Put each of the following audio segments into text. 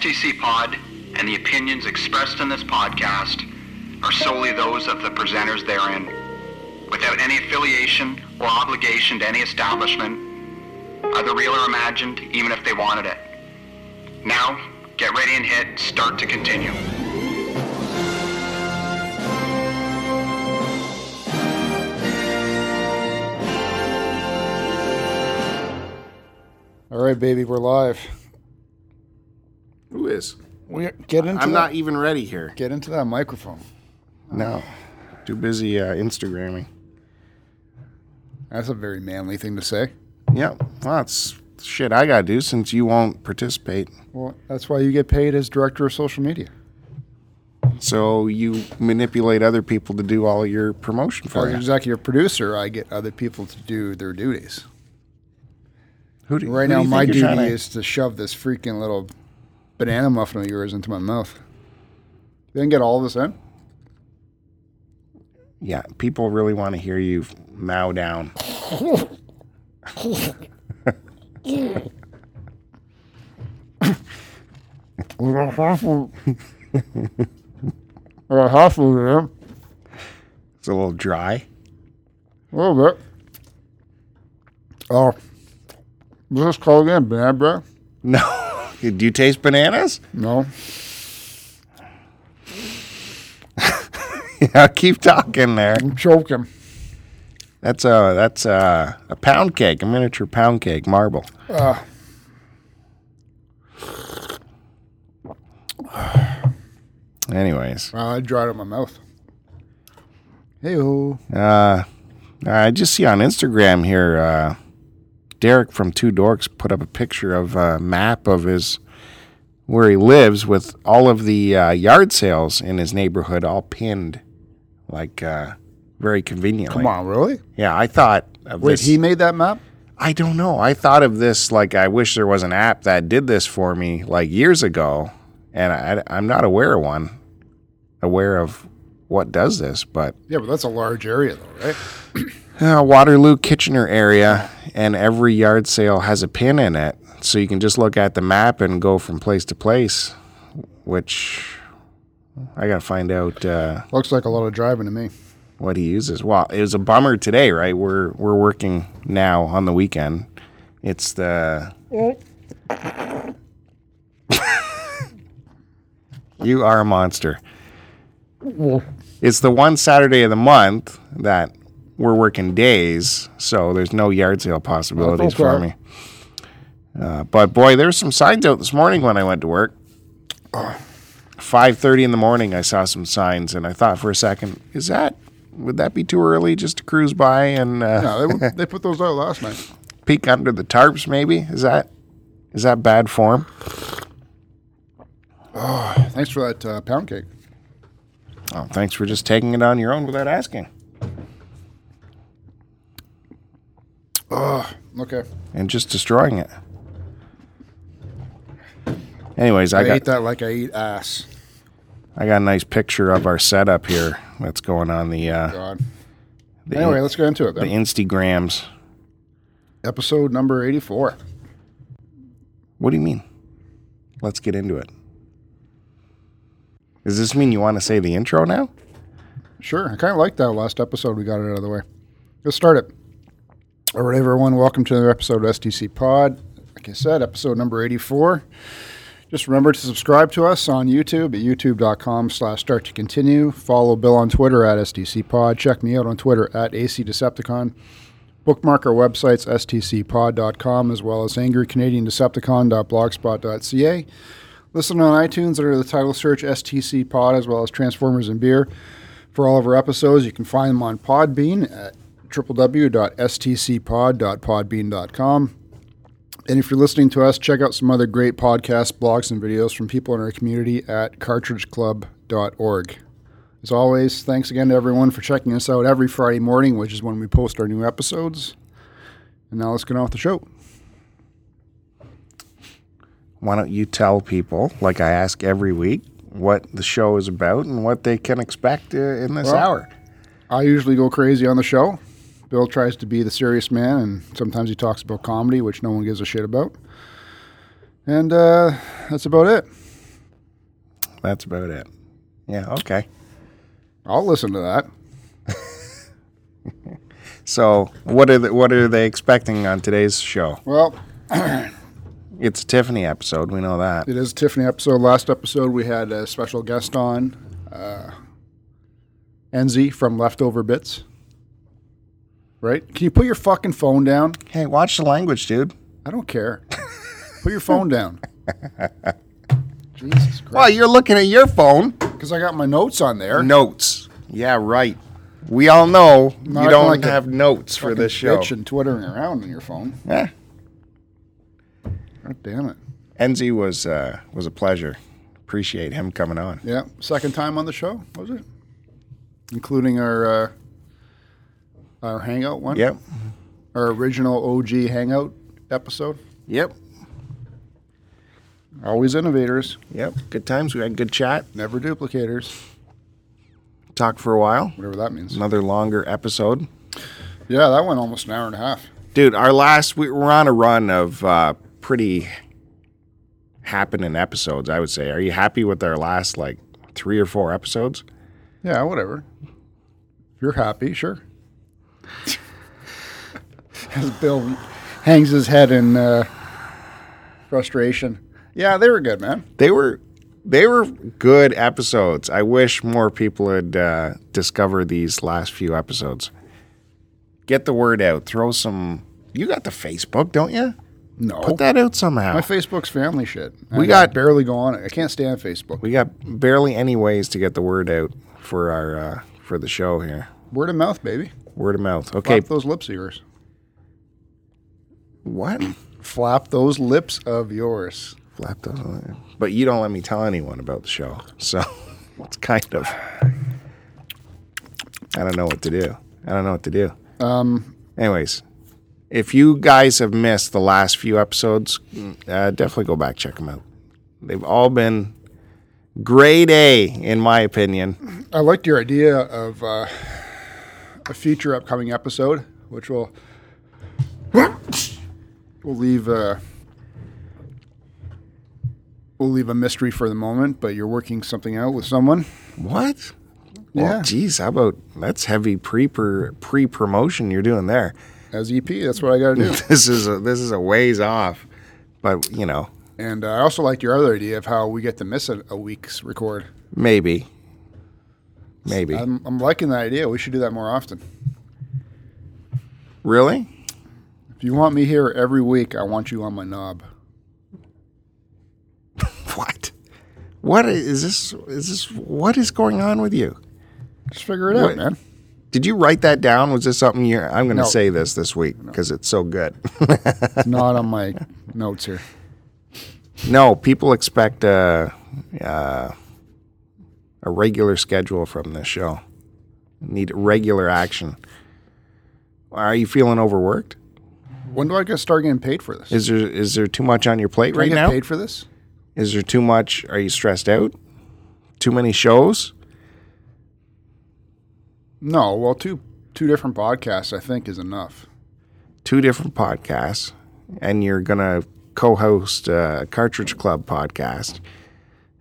STC Pod and the opinions expressed in this podcast are solely those of the presenters therein, without any affiliation or obligation to any establishment, either real or imagined, even if they wanted it. Now, get ready and hit start to continue. All right, baby, we're live. Who is? We get into I'm that, not even ready here. get into that microphone. No. Too busy uh, Instagramming. That's a very manly thing to say. Yeah. Well, that's shit I got to do since you won't participate. Well, that's why you get paid as director of social media. So you manipulate other people to do all your promotion for As you. As executive producer, I get other people to do their duties. Who do, Right who do now, you my duty to- is to shove this freaking little banana muffin of yours into my mouth. You didn't get all of this in? Yeah, people really want to hear you mow down. Well, half of it, It's a little dry. a little bit. Oh, what's this called again? Banana bread? No. Do you taste bananas? No. yeah, keep talking there. I'm choking. That's a that's a, a pound cake, a miniature pound cake, marble. Uh, Anyways, well, I dried up my mouth. Hey, oh. Uh, I just see on Instagram here, uh, Derek from Two Dorks put up a picture of a map of his where he lives with all of the uh, yard sales in his neighborhood all pinned, like uh, very conveniently. Come on, really? Yeah, I thought of Wait, this. he made that map? I don't know. I thought of this like I wish there was an app that did this for me like years ago, and I, I'm not aware of one. Aware of what does this, but Yeah, but that's a large area, though, right? uh, Waterloo Kitchener area, and every yard sale has a pin in it, so you can just look at the map and go from place to place. Which I gotta find out uh, Looks like a lot of driving to me. what he uses. Well, it was a bummer today, right? We're we're working now on the weekend. It's the you are a monster. It's the one Saturday of the month that we're working days, so there's no yard sale possibilities for me. Uh, but boy, there's some signs out this morning when I went to work. Five thirty in the morning, I saw some signs, and I thought for a second, is that would that be too early just to cruise by and uh, No, they, they put those out last night. peek under the tarps? Maybe is that is that bad form? Thanks for that uh, pound cake. Oh, thanks for just taking it on your own without asking. Okay. and just destroying it. Anyways, I I, got ate that like I eat ass. I got a nice picture of our setup here that's going on the uh, God. the, Anyway, let's get into it the then. Instagrams. Episode number 84. What do you mean? Let's get into it. Does this mean you want to say the intro now? Sure. I kind of like that last episode. We got it out of the way. Let's start it. All right, everyone. Welcome to another episode of STC Pod. Like I said, episode number 84. Just remember to subscribe to us on YouTube at youtube.com slash start to continue. Follow Bill on Twitter at STC Pod. Check me out on Twitter at AC Decepticon. Bookmark our websites, stcpod.com, as well as angrycanadiandecepticon.blogspot.ca. Listen on iTunes under the title search STC Pod, as well as Transformers and Beer. For all of our episodes, you can find them on Podbean at www.stcpod.podbean.com. And if you're listening to us, check out some other great podcasts, blogs, and videos from people in our community at cartridgeclub.org. As always, thanks again to everyone for checking us out every Friday morning, which is when we post our new episodes. And now let's get on with the show. Why don't you tell people, like I ask every week, what the show is about and what they can expect uh, in this Well, hour? I usually go crazy on the show. Bill tries to be the serious man, and sometimes he talks about comedy, which no one gives a shit about. And uh, that's about it. That's about it. Yeah. Okay. I'll listen to that. So what are the, what are they expecting on today's show? Well, It's a Tiffany episode. We know that. it is a Tiffany episode. Last episode, we had a special guest on, uh, Enzi from Leftover Bits. Right? Can you put your fucking phone down? Hey, watch the language, dude. I don't care. put your phone down. Jesus Christ. Well, you're looking at your phone. Because I got my notes on there. Notes. Yeah, right. We all know Not you don't like have notes for this show. and twittering around on your phone. Yeah. God damn it. Enzi was uh, was a pleasure. Appreciate him coming on. Yeah, second time on the show, was it? Including our uh, our hangout one. Yep. Our original OG hangout episode. Yep. Always innovators, Yep. Good times. We had good chat. never duplicators. Talked for a while. Whatever that means. Another longer episode. Yeah, that went almost an hour and a half. Dude, our last we were on a run of uh, pretty happening episodes. I would say. Are you happy with our last like three or four episodes? Yeah, whatever. If you're happy, sure. As Bill hangs his head in uh, frustration. Yeah, they were good, man. They were they were good episodes. I wish more people had uh, discovered these last few episodes. Get the word out. Throw some. You got the Facebook, don't you? No. Put that out somehow. My Facebook's family shit. We I got- barely go on it. I can't stand Facebook. we got barely any ways to get the word out for our uh, for the show here. Word of mouth, baby. Word of mouth. Okay. Flap those lips of yours. What? Flap those lips of yours. Flap those- But you don't let me tell anyone about the show, so it's kind of. I don't know what to do. I don't know what to do. Um, Anyways, if you guys have missed the last few episodes, uh, definitely go back check them out. They've all been grade A in my opinion. I liked your idea of uh, a future upcoming episode, which will we'll leave uh, we'll leave a mystery for the moment. But you're working something out with someone. What? Yeah. Well, geez, how about that's heavy pre pre promotion you're doing there. As EP, that's what I got to do. This is a, this is a ways off, but you know and uh, I also liked your other idea of how we get to miss a, a week's record. maybe, maybe I'm, I'm liking that idea. We should do that more often. really. If you want me here every week, I want you on my knob. What? What is this? Is this what is going on with you? Just figure it out, man. Did you write that down? Was this something you're? I'm going to No. say this this week because it's so good. It's not on my notes here. no, people expect a uh, a regular schedule from this show. Need regular action. Are you feeling overworked? When do I get start getting paid for this? Is there is there too much on your plate Do I right get now? paid for this? Is there too much? Are you stressed out? Too many shows? No. Well, two two different podcasts I think is enough. Two different podcasts, and you're gonna co-host a Cartridge Club podcast,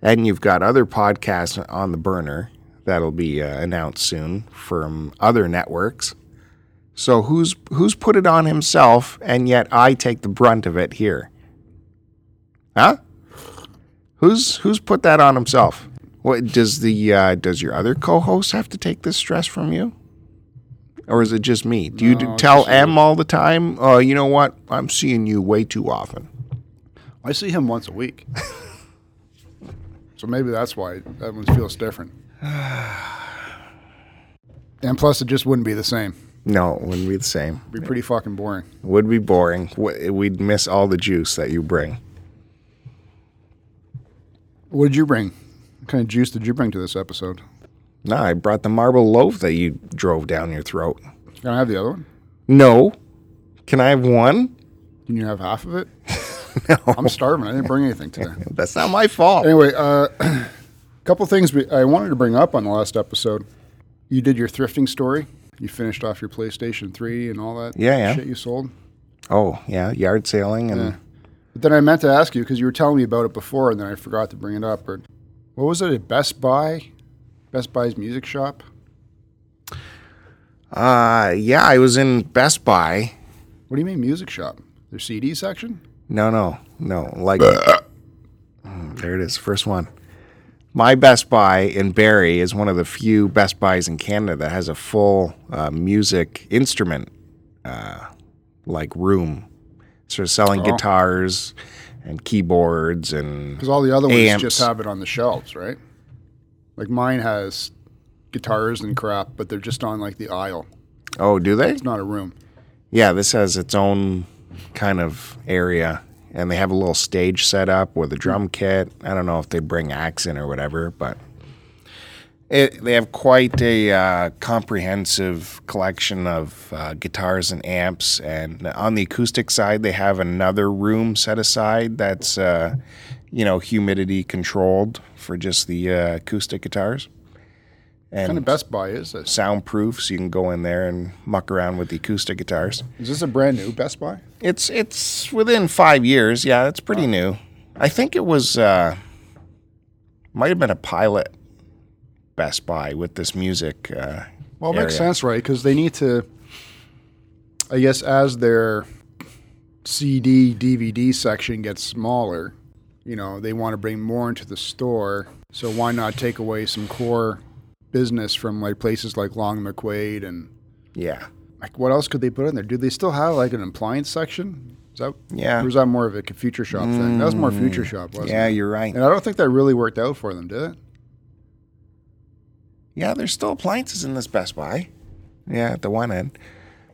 and you've got other podcasts on the burner that'll be uh, announced soon from other networks. So who's who's put it on himself, and yet I take the brunt of it here? Huh? Who's who's put that on himself? What does the uh, does your other co-host have to take this stress from you, or is it just me? Do you No, tell. M all the time? Oh, you know what? I'm seeing you way too often. I see him once a week. so maybe that's why that one feels different. And plus, it just wouldn't be the same. No, it wouldn't be the same. It'd be pretty fucking boring. It would be boring. We'd miss all the juice that you bring. What did you bring? What kind of juice did you bring to this episode? No, I brought the marble loaf that you drove down your throat. Can I have the other one? No. Can I have one? Can you have half of it? No. I'm starving. I didn't bring anything today. That's not my fault. Anyway, uh, a couple things we, I wanted to bring up on the last episode. You did your thrifting story. You finished off your PlayStation 3 and all that Yeah, yeah. shit you sold. Oh, yeah, yard sailing and Yeah. But then I meant to ask you because you were telling me about it before, and then I forgot to bring it up. But What was it at Best Buy? Best Buy's music shop? Uh, yeah, I was in Best Buy. What do you mean music shop? Their CD section? No, no, no. Like, Mm, there it is, first one. My Best Buy in Barrie is one of the few Best Buys in Canada that has a full uh, music instrument, uh, like room. So selling Oh. guitars and keyboards and Because all the other ones Amps. just have it on the shelves, right? Like mine has guitars and crap, but they're just on like the aisle. oh, do they? It's not a room. Yeah, this has its own kind of area, and they have a little stage set up with a drum kit. I don't know if they bring acts in or whatever, but it, they have quite a uh, comprehensive collection of uh, guitars and amps. And on the acoustic side, they have another room set aside that's, uh, you know, humidity controlled for just the uh, acoustic guitars. And kind of Best Buy is this? soundproof, so you can go in there and muck around with the acoustic guitars. Is this a brand new Best Buy? It's it's within five years. Yeah, it's pretty new. I think it was uh, might have been a pilot Best Buy with this music. Uh, Well, it makes sense, right? Because they need to, I guess, as their CD, DVD section gets smaller, you know, they want to bring more into the store. So why not take away some core business from like places like Long McQuade and Yeah, like what else could they put in there? Do they still have like an appliance section? Is that yeah, or is that more of a future shop thing? That was more future shop, wasn't yeah. it? Yeah, you're right. And I don't think that really worked out for them, did it? Yeah, there's still appliances in this Best Buy. Yeah, at the one end.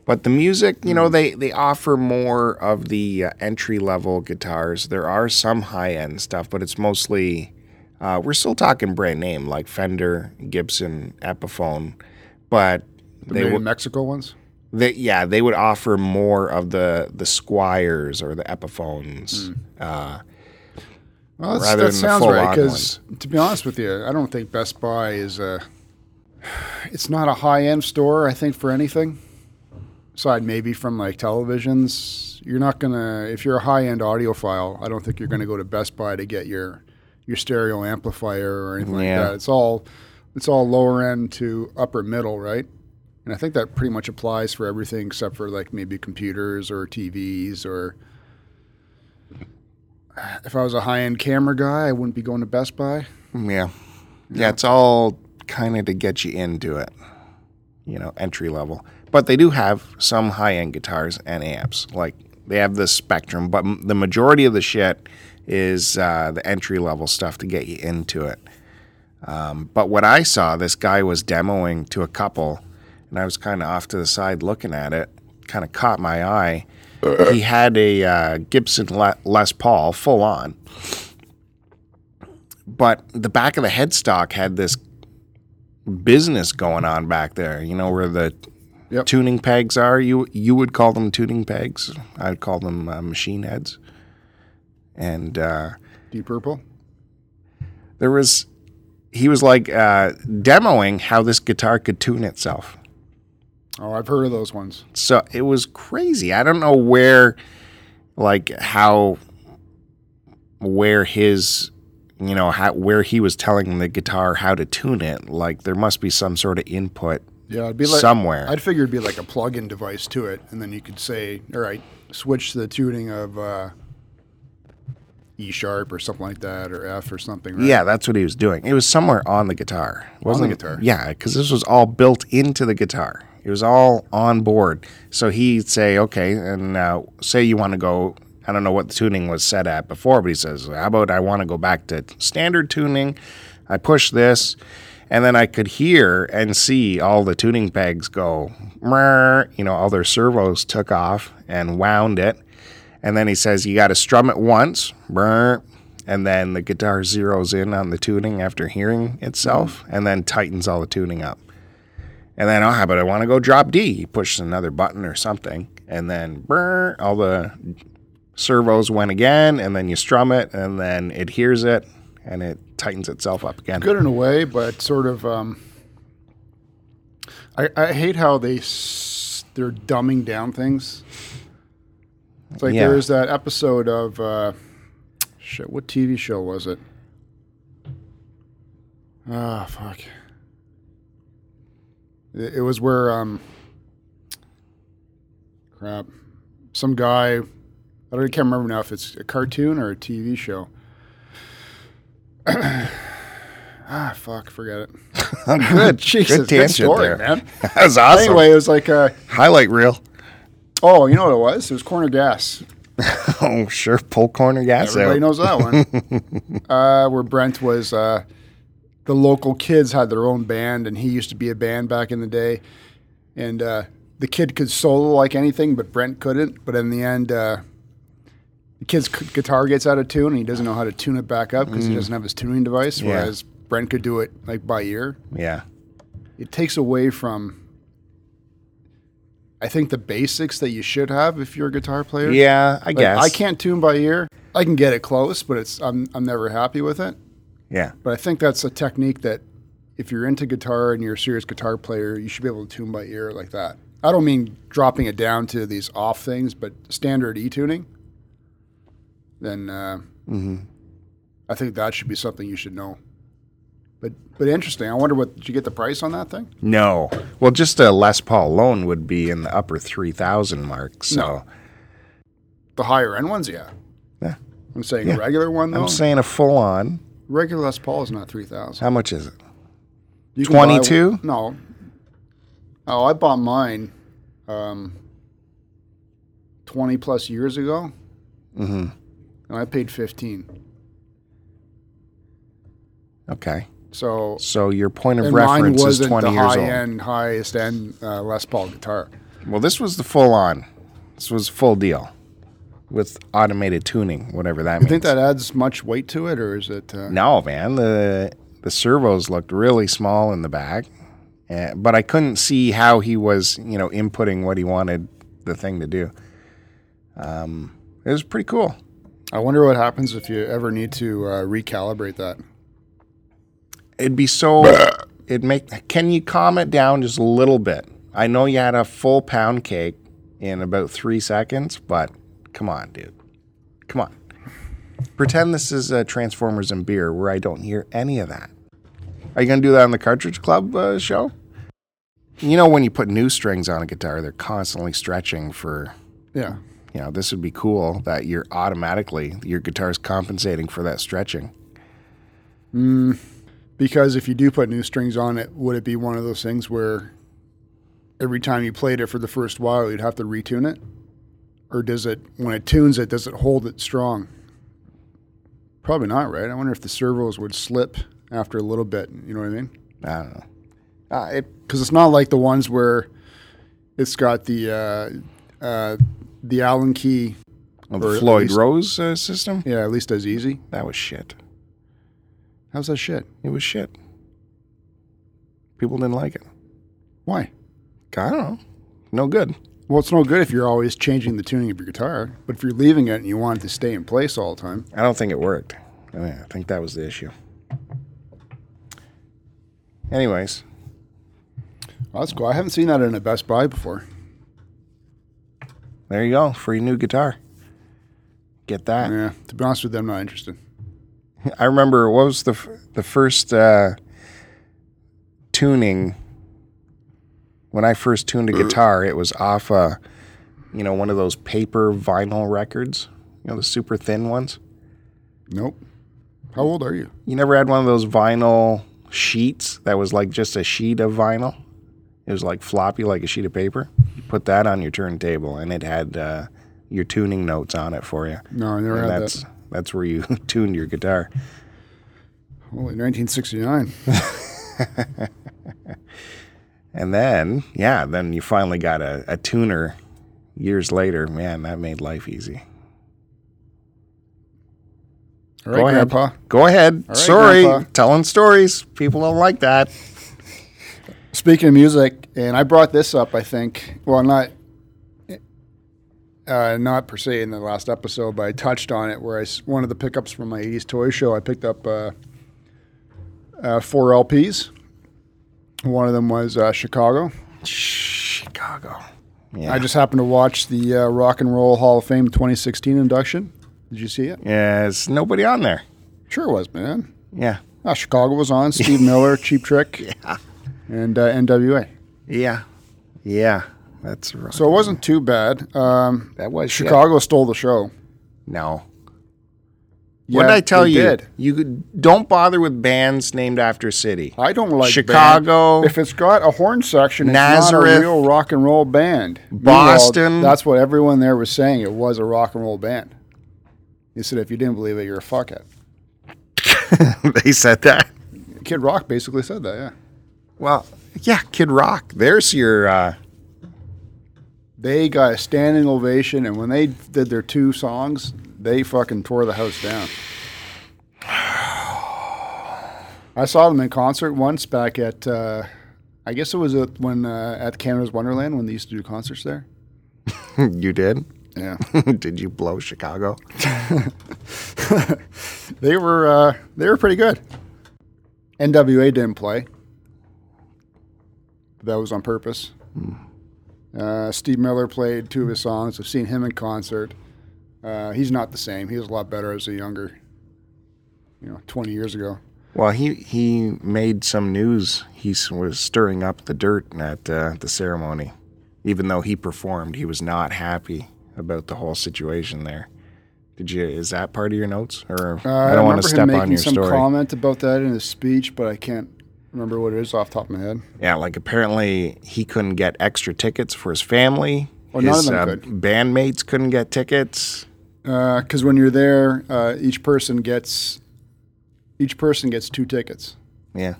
But the music, you know, they, they offer more of the uh, entry level guitars. There are some high end stuff, but it's mostly, uh, we're still talking brand name like Fender, Gibson, Epiphone. But The they were Mexico ones. they, yeah, they would offer more of the the Squiers or the Epiphones. Uh, Well, that's, that sounds right. Because to be honest with you, I don't think Best Buy is a. It's not a high end store. I think for anything, aside maybe from like televisions, you're not gonna. If you're a high end audiophile, I don't think you're gonna go to Best Buy to get your your stereo amplifier or anything Yeah. like that. It's all it's all lower end to upper middle, right? And I think that pretty much applies for everything except for like maybe computers or TVs or if I was a high end camera guy, I wouldn't be going to Best Buy. Yeah. Yeah, it's all kind of to get you into it, you know, entry level. But they do have some high end guitars and amps. Like they have the Spectrum, but m- the majority of the shit is uh, the entry level stuff to get you into it. Um, but what I saw, this guy was demoing to a couple, and I was kind of off to the side looking at it, kind of caught my eye. he had a uh, Gibson Les Paul full on but the back of the headstock had this business going on back there. You know where the Yep. tuning pegs are. You you would call them tuning pegs. I'd call them uh, machine heads. And uh, Deep Purple. there was he was like uh, demoing how this guitar could tune itself. Oh, I've heard of those ones. So it was crazy. I don't know where, like how, where his, you know, how where he was telling the guitar how to tune it. Like there must be some sort of input Yeah, it'd be like somewhere. I'd figure it'd be like a plug-in device to it, and then you could say, "All right, switch the tuning of uh, E sharp or something like that, or F or something." Right? Yeah, that's what he was doing. It was somewhere on the guitar. It wasn't it? guitar? Yeah, because this was all built into the guitar. It was all on board. So he'd say, okay, and uh, say you want to go. I don't know what the tuning was set at before, but he says, how about I want to go back to standard tuning? I push this, and then I could hear and see all the tuning pegs go, you know, all their servos took off and wound it. And then he says, you got to strum it once, and then the guitar zeroes in on the tuning after hearing itself and then tightens all the tuning up. And then, oh, how about I want to go drop D? He pushes another button or something, and then brr, all the servos went again, and then you strum it, and then it hears it, and it tightens itself up again. good in a way, but sort of. Um, I, I hate how they s- they're dumbing down things. It's like Yeah. there was that episode of uh, shit. What TV show was it? Ah, fuck. It, it was where um. Crap. Some guy. I don't, I can't remember now if it's a cartoon or a TV show. ah, fuck, forget it. good. Jesus, good good tangent story, there. man. That was awesome. Anyway, it was like, uh, highlight reel. Oh, you know what it was? It was corner gas. Oh, sure. Pull corner gas Everybody out. knows that one. uh, where Brent was, uh, the local kids had their own band, and he used to be a band back in the day. And uh, the kid could solo like anything, but Brent couldn't. But in the end, uh, the kid's c- guitar gets out of tune, and he doesn't know how to tune it back up because he doesn't have his tuning device. Yeah. Whereas Brent could do it like by ear. Yeah. It takes away from. I think the basics that you should have if you're a guitar player. Yeah, I Like, guess. I can't tune by ear. I can get it close, but it's I'm I'm never happy with it. Yeah. But I think that's a technique that if you're into guitar and you're a serious guitar player, you should be able to tune by ear like that. I don't mean dropping it down to these off things, but standard E tuning. Then uh, I think that should be something you should know. But but interesting. I wonder what did you get the price on that thing? No. Well, just a Les Paul alone would be in the upper 3,000 mark. So No. The higher end ones, yeah. Yeah. I'm saying Yeah. a regular one though. I'm saying a full on. regular Les Paul is not three thousand. How much is it? Buy 22? No. Oh, I bought mine um, 20 plus years ago, Mm-hmm. and I paid 15. Okay. So, So your point of reference is wasn't 20 the years high old. end, highest end uh, Les Paul guitar. Well, this was the full on. This was full deal with automated tuning, whatever that means. You means. think that adds much weight to it, or is it? Uh, No, man. The the servos looked really small in the back, eh, but I couldn't see how he was, you know, inputting what he wanted the thing to do. Um, it was pretty cool. I wonder what happens if you ever need to uh, recalibrate that. It'd be so. It'd make. Can you calm it down just a little bit? I know you had a full pound cake in about three seconds, but come on, dude. Come on. Pretend this is uh, Transformers and beer, where I don't hear any of that. Are you gonna do that on the Cartridge Club uh, show? You know, when you put new strings on a guitar, they're constantly stretching for. Yeah. You know, this would be cool that you're automatically your guitar's compensating for that stretching. Because if you do put new strings on it, would it be one of those things where every time you played it for the first while, you'd have to retune it? Or does it, when it tunes it, does it hold it strong? Probably not, right? I wonder if the servos would slip after a little bit. You know what I mean? I don't know. Uh, it Because it's not like the ones where it's got the uh, uh, the Allen key. Or the Floyd least- Rose uh, system? Yeah, at least as easy. That was shit. How's that shit? It was shit. People didn't like it. Why? I don't know. No good. Well, it's no good if you're always changing the tuning of your guitar. But if you're leaving it and you want it to stay in place all the time, I don't think it worked. I, mean, I think that was the issue. Anyways, well, that's cool. I haven't seen that in a Best Buy before. there you go. Free new guitar. Get that. Yeah, to be honest with you, I'm not interested. I remember what was the f- the first uh, tuning when I first tuned a guitar. It was off a you know one of those paper vinyl records, you know the super thin ones. Nope. How old are you? You never had one of those vinyl sheets that was like just a sheet of vinyl. It was like floppy, like a sheet of paper. You put that on your turntable, and it had uh, your tuning notes on it for you. No, I never And had that's that. That's where you tuned your guitar. Holy 1969. And then, yeah, then you finally got a, a tuner years later. Man, that made life easy. All right, Go ahead. Grandpa. Go ahead. right, Sorry, Grandpa. telling stories. People don't like that. Speaking of music, and I brought this up, I think. Well, not uh, not per se in the last episode, but I touched on it where I s- one of the pickups from my '80s toy show. I picked up uh, uh, four LPs. One of them was uh, Chicago. Chicago. Yeah. I just happened to watch the uh, Rock and Roll Hall of Fame 2016 induction. Did you see it? yeah, there's nobody on there. Sure was, man. Yeah. Ah, Chicago was on. Steve Miller, Cheap Trick, Yeah. and uh, NWA. Yeah. Yeah. That's right. So it wasn't too bad. Um, that was. Chicago stole the show. No. Yeah, what did I tell you? Did. You don't bother with bands named after city. I don't like Chicago. band. If it's got a horn section, it's not a real rock and roll band. Boston. Meanwhile, that's what everyone there was saying. It was a rock and roll band. He said, if you didn't believe it, you're a fuckhead. they said that. Kid Rock basically said that. Yeah, Well, yeah, Kid Rock. There's your. Uh, they got a standing ovation, and when they did their two songs, they fucking tore the house down. I saw them in concert once back at, uh, I guess it was at, when uh, at Canada's Wonderland when they used to do concerts there. you did. Yeah. did you blow Chicago? they were uh, they were pretty good. NWA didn't play. That was on purpose. Uh, Steve Miller played two of his songs. I've seen him in concert. Uh, he's not the same. He was a lot better as a younger, you know, 20 years ago. Well, he he made some news. He was stirring up the dirt at uh, the ceremony, even though he performed. He was not happy about the whole situation there. Did you? Is that part of your notes? Or Uh, I don't want remember to him step making on your some story. comment about that in his speech, but I can't remember what it is off the top of my head. Yeah, like apparently he couldn't get extra tickets for his family. Well, none of his uh, could. bandmates couldn't get tickets. Because when you're there, uh, each person gets each person gets two tickets. Yeah.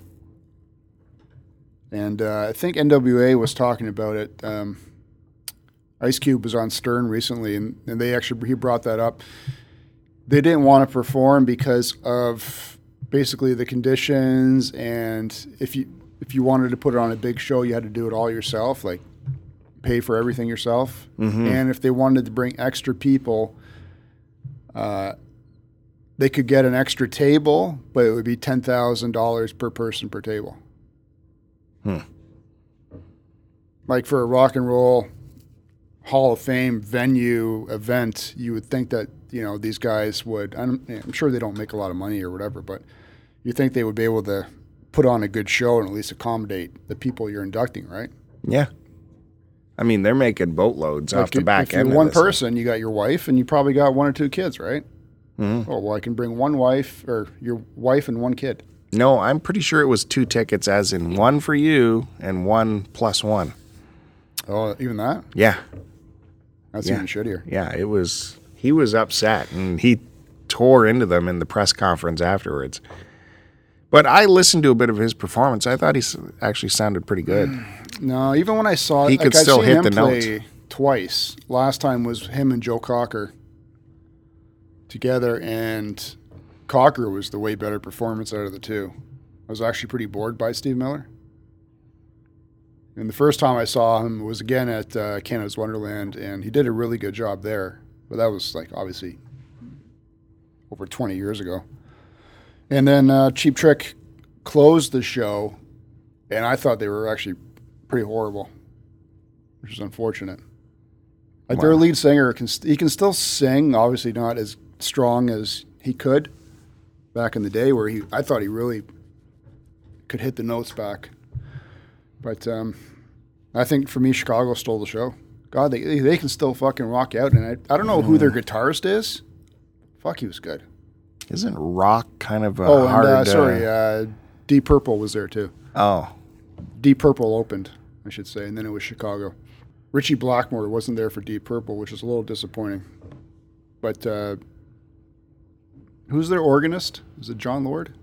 And uh, I think NWA was talking about it. Um, Ice Cube was on Stern recently, and, and they actually he brought that up. They didn't want to perform because of basically the conditions, and if you if you wanted to put it on a big show, you had to do it all yourself, like pay for everything yourself. And if they wanted to bring extra people, uh, they could get an extra table, but it would be ten thousand dollars per person per table. Hmm. like for a rock and roll Hall of Fame venue event, you would think that you know these guys would. I'm, I'm sure they don't make a lot of money or whatever, but you think they would be able to put on a good show and at least accommodate the people you're inducting, right? Yeah. I mean, they're making boatloads off Like, the back if you're end. of one this thing. person, you got your wife, and you probably got one or two kids, right? Mm-hmm. Oh well, I can bring one wife or your wife and one kid. No, I'm pretty sure it was two tickets, as in one for you and one plus one. Oh, even that? Yeah. That's Yeah. even shittier. Yeah, it was. He was upset, and he tore into them in the press conference afterwards. But I listened to a bit of his performance. I thought he actually sounded pretty good. No, even when I saw He like, could I've still hit the notes. twice. Last time was him and Joe Cocker together, and Cocker was the way better performance out of the two. I was actually pretty bored by Steve Miller. And the first time I saw him was again at uh, Canada's Wonderland, and he did a really good job there. But that was like obviously over 20 years ago. And then uh, Cheap Trick closed the show, and I thought they were actually pretty horrible, which is unfortunate. Like their lead singer can st- he can still sing, obviously not as strong as he could back in the day, where he I thought he really could hit the notes back. But um, I think for me, Chicago stole the show. God, they they can still fucking rock out, and I, I don't know who their guitarist is. Fuck, he was good. Isn't rock kind of a Oh, hard? uh, uh, sorry, uh, Deep Purple was there too. oh, Deep Purple opened, I should say, and then it was Chicago. Ritchie Blackmore wasn't there for Deep Purple, which is a little disappointing. But uh, who's their organist? Is it Jon Lord?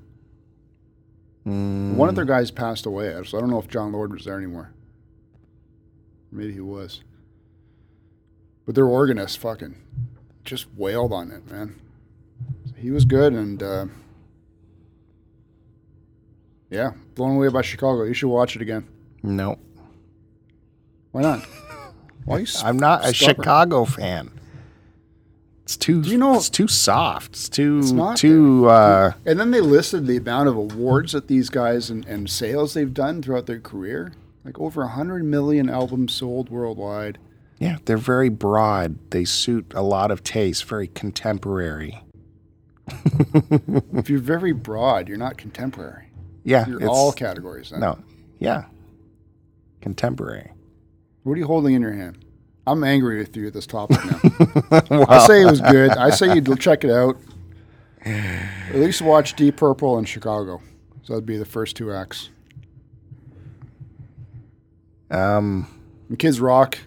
One of their guys passed away, so I don't know if Jon Lord was there anymore. Maybe he was. But their organist fucking just wailed on it, man. He was good, and uh, yeah, blown away by Chicago. You should watch it again. no. Why not? Why are you I'm not a stubborn? Chicago fan. It's too. Do you know- It's too soft. It's too. It's not too. Uh, And then they listed the amount of awards that these guys and, and sales they've done throughout their career. Like over 100 million albums sold worldwide. Yeah, they're very broad. They suit a lot of taste. Very contemporary. if you're very broad, you're not contemporary. Yeah, You're it's- all categories. Then. no, yeah, contemporary. What are you holding in your hand? I'm angry with you at this topic now. I say it was good. I say you'd check it out. At least watch Deep Purple and Chicago. So that'd be the first two acts. Um, And Kids Rock,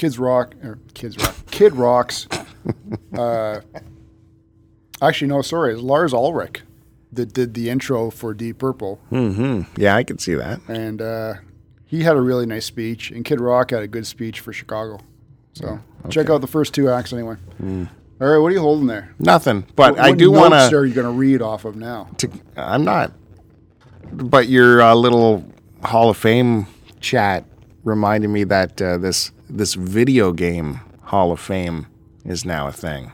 Kids Rock, or Kids Rock, Kid Rocks. Uh, actually, no, sorry, it's Lars Ulrich that did the intro for Deep Purple, hmm Yeah, I could see that. and uh, he had a really nice speech, and Kid Rock had a good speech for Chicago. So check out the first two acts anyway. All right, what are you holding there? Nothing, but What I do want to. Are you going to read off of now? I'm not. But your uh, little Hall of Fame chat reminded me that uh, this this video game Hall of Fame is now a thing.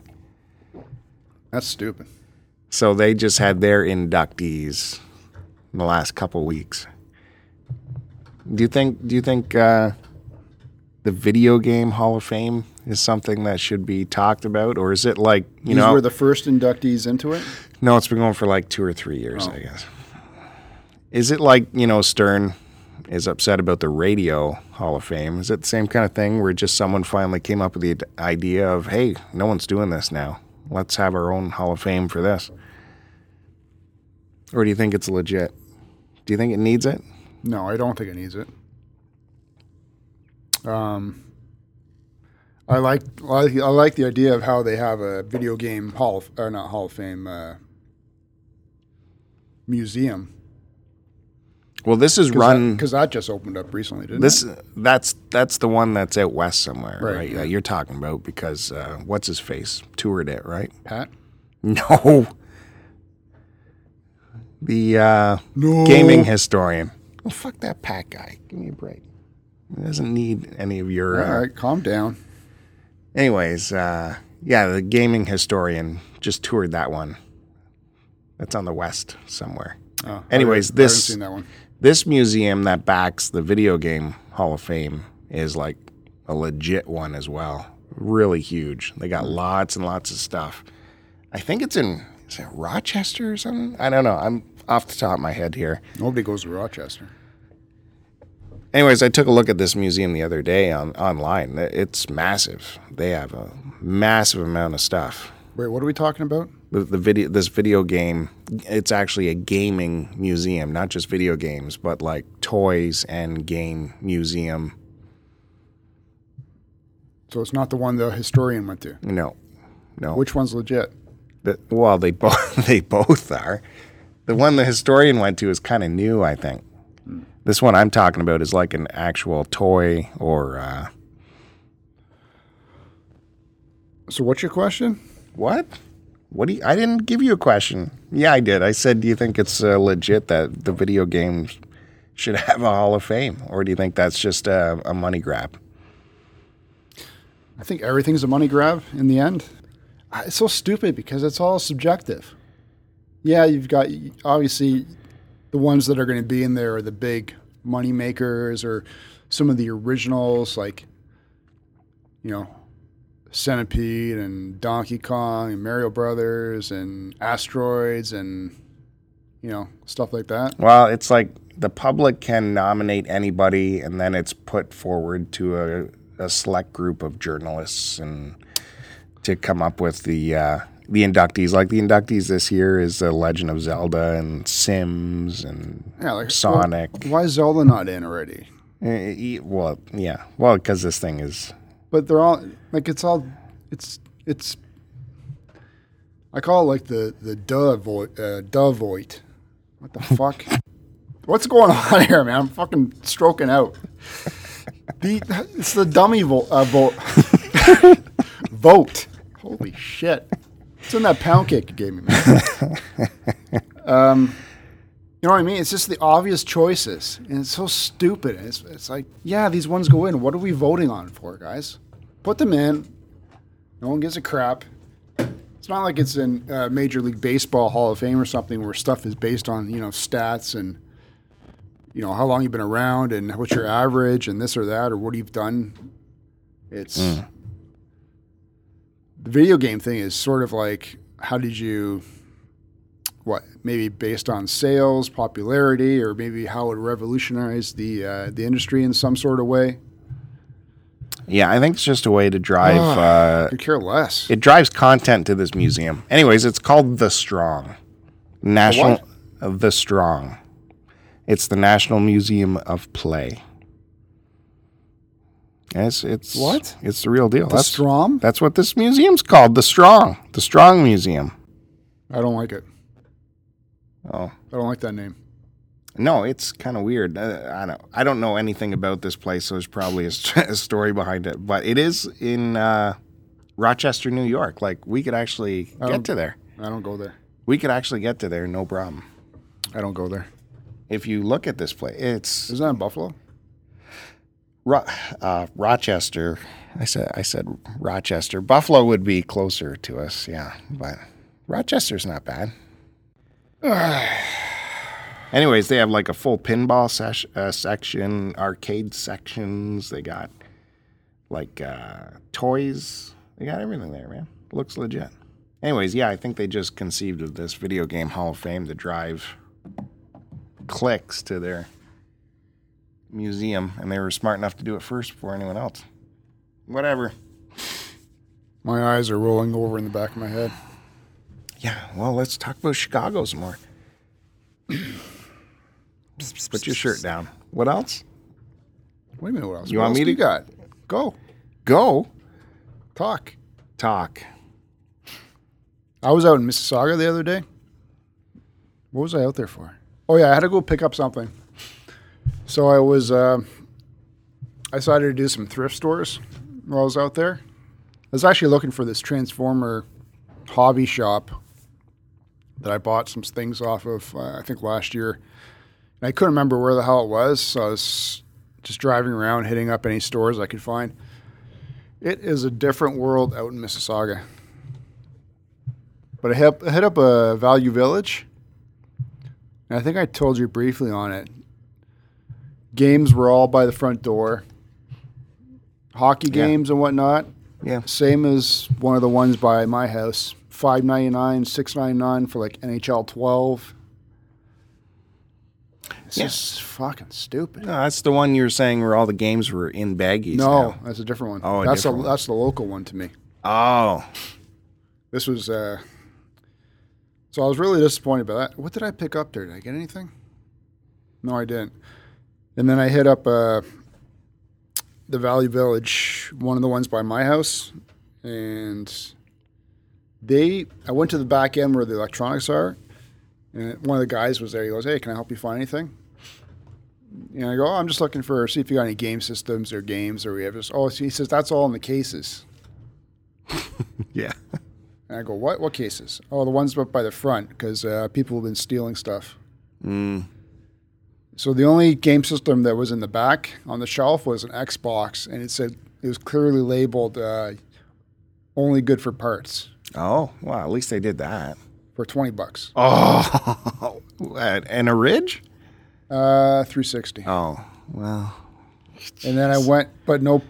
That's stupid. So they just had their inductees in the last couple weeks. Do you think? Do you think uh, the video game Hall of Fame is something that should be talked about, or is it like you These know? were the first inductees into it. no, it's been going for like two or three years, Oh. I guess. Is it like you know Stern is upset about the radio Hall of Fame? Is it the same kind of thing where just someone finally came up with the idea of, hey, no one's doing this now. Let's have our own Hall of Fame for this. Or do you think it's legit? Do you think it needs it? No, I don't think it needs it. Um, I like I like, the idea of how they have a video game hall of, or not hall of fame uh, museum Well, this is run. because that just opened up recently, didn't This it? that's that's the one that's out west somewhere, Right, right? yeah. That you're talking about because uh, what's his face toured it, right? Pat. No. The uh, No. gaming historian. Well, fuck that Pat guy. Give me a break. He doesn't need any of your. All Uh, right, calm down. Anyways, uh, yeah, the gaming historian just toured that one. That's on the west somewhere. Oh, Anyways, I haven't this- seen that one. This museum that backs the video game Hall of Fame is like a legit one as well. Really huge. They got hmm. lots and lots of stuff. I think it's in is it Rochester or something? I don't know. I'm off the top of my head here. Nobody goes to Rochester. Anyways, I took a look at this museum the other day on online. It's massive. They have a massive amount of stuff. Wait, what are we talking about? The, the video, this video game, it's actually a gaming museum, not just video games, but like toys and game museum. So it's not the one the historian went to. No, no. Which one's legit? The, well, they both they both are. The one the historian went to is kind of new, I think. This one I'm talking about is like an actual toy or uh, So what's your question? what? What do you, I didn't give you a question. Yeah, I did. I said, do you think it's uh, legit that the video games should have a Hall of Fame, or do you think that's just a, a money grab? I think everything's a money grab in the end. It's so stupid because it's all subjective. Yeah, you've got obviously the ones that are going to be in there are the big money makers or some of the originals like you know Centipede and Donkey Kong and Mario Brothers and Asteroids and you know stuff like that. Well, it's like the public can nominate anybody, and then it's put forward to a, a select group of journalists and to come up with the uh, the inductees. Like the inductees this year is the Legend of Zelda and Sims and Yeah, like Sonic. well, why is Zelda not in already? Eh, eh, well, yeah, well, because this thing is but they're all like it's all it's it's I call it like the the Dovoit uh, Dovoit. What the fuck? What's going on here, man? I'm fucking stroking out. The it's the dummy vote uh, vote vote. Holy shit! It's in that pound cake you gave me, man. um, you know what I mean? It's just the obvious choices, and it's so stupid. It's, it's like, yeah, these ones go in. What are we voting on for, guys? Put them in. No one gives a crap. It's not like it's in uh, Major League Baseball Hall of Fame or something where stuff is based on you know stats and you know how long you've been around and what's your average and this or that or what you've done. It's the video game thing is sort of like how did you what maybe based on sales, popularity, or maybe how it revolutionized the uh, the industry in some sort of way. Yeah, I think it's just a way to drive. Oh, uh, Could care less. it drives content to this museum. Anyways, it's called the Strong National what? uh, the Strong. It's the National Museum of Play. And It's it's What? It's the real deal. the that's Strom? that's what this museum's called. The Strong. The Strong Museum. I don't like it. Oh. I don't like that name. No, it's kind of weird. Uh, I don't. I don't know anything about this place, so there's probably a, st- a story behind it. But it is in uh, Rochester, New York. Like we could actually I get don't- to there. I don't go there. We could actually get to there, no problem. I don't go there. If you look at this place, it's Isn't that in Buffalo? Ro- uh, Rochester. I said. I said Rochester. Buffalo would be closer to us. Yeah, but Rochester's not bad. Anyways, they have like a full pinball sesh- uh, section, arcade sections. They got like uh, toys. They got everything there, man. Looks legit. Anyways, yeah, I think they just conceived of this video game Hall of Fame to drive clicks to their museum, and they were smart enough to do it first before anyone else. Whatever. My eyes are rolling over in the back of my head. Yeah, well, let's talk about Chicago some more. Put your shirt down. What else? Wait a minute. What else? You what want else me do you to- got? Go Go talk. talk. I was out in Mississauga the other day. What was I out there for? Oh yeah, I had to go pick up something. So I was, uh, I decided to do some thrift stores while I was out there. I was actually looking for this Transformer hobby shop that I bought some things off of. Uh, I think last year. And I couldn't remember where the hell it was, so I was just driving around, hitting up any stores I could find. It is a different world out in Mississauga. But I hit, I hit up a Value Village. And I think I told you briefly on it. Games were all by the front door. Hockey Yeah. games and whatnot. Yeah. Same as one of the ones by my house. Five ninety nine, six ninety nine for like NHL twelve. It's Yeah. just fucking stupid. No, that's the one you were saying where all the games were in baggies. No, now. that's a different one. Oh, a that's different a, one. that's the local one to me. Oh, This was uh so I was really disappointed by that. What did I pick up there? Did I get anything? No, I didn't. And then I hit up uh the Value Village, one of the ones by my house, and they I went to the back end where the electronics are, and one of the guys was there. He goes, "Hey, can I help you find anything?" And I go, "Oh, I'm just looking for see if you got any game systems or games or whatever. Oh, so he says that's all in the cases. yeah. And I go, what? What cases? Oh, the ones up by the front because uh, people have been stealing stuff. Mm. So the only game system that was in the back on the shelf was an Xbox, and it said it was clearly labeled uh, "only good for parts" Oh, well, at least they did that. for twenty bucks. Oh, and a ridge? Uh, three sixty. Oh, well. And then I went, but no,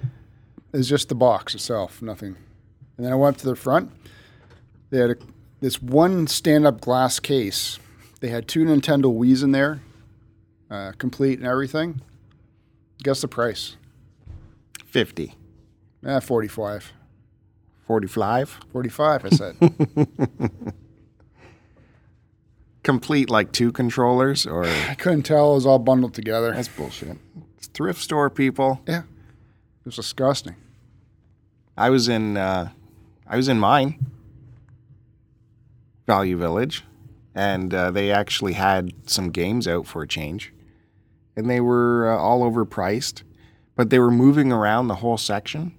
it's just the box itself, nothing. And then I went up to the front. They had a, this one stand-up glass case. They had two Nintendo Wii's in there, uh, complete and everything. Guess the price? 50. Eh, 45. 45? 45, I said. Complete like two controllers or I couldn't tell. It was all bundled together. that's bullshit. It's thrift store people. yeah. It was disgusting. I was in uh, I was in mine, Value Village, and uh, they actually had some games out for a change, and they were uh, all overpriced, but they were moving around the whole section,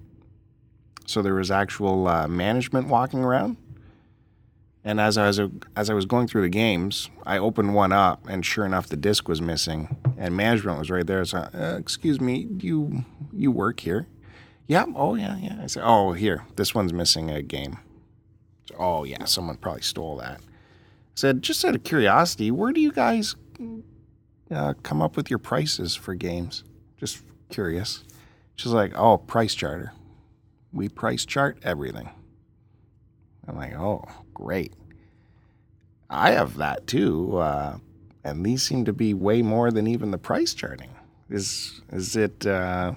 so there was actual uh, management walking around. And as I was as I was going through the games, I opened one up, and sure enough, the disc was missing, and management was right there. So, uh, excuse me, you you work here? Yeah. Oh, yeah, yeah. I said, oh, here, this one's missing a game. So, oh, yeah, someone probably stole that. I said, just out of curiosity, where do you guys uh, come up with your prices for games? Just curious. She's like, oh, price charter. We price chart everything. I'm like, oh, great. I have that too, uh, and these seem to be way more than even the price charting. Is is it? Uh,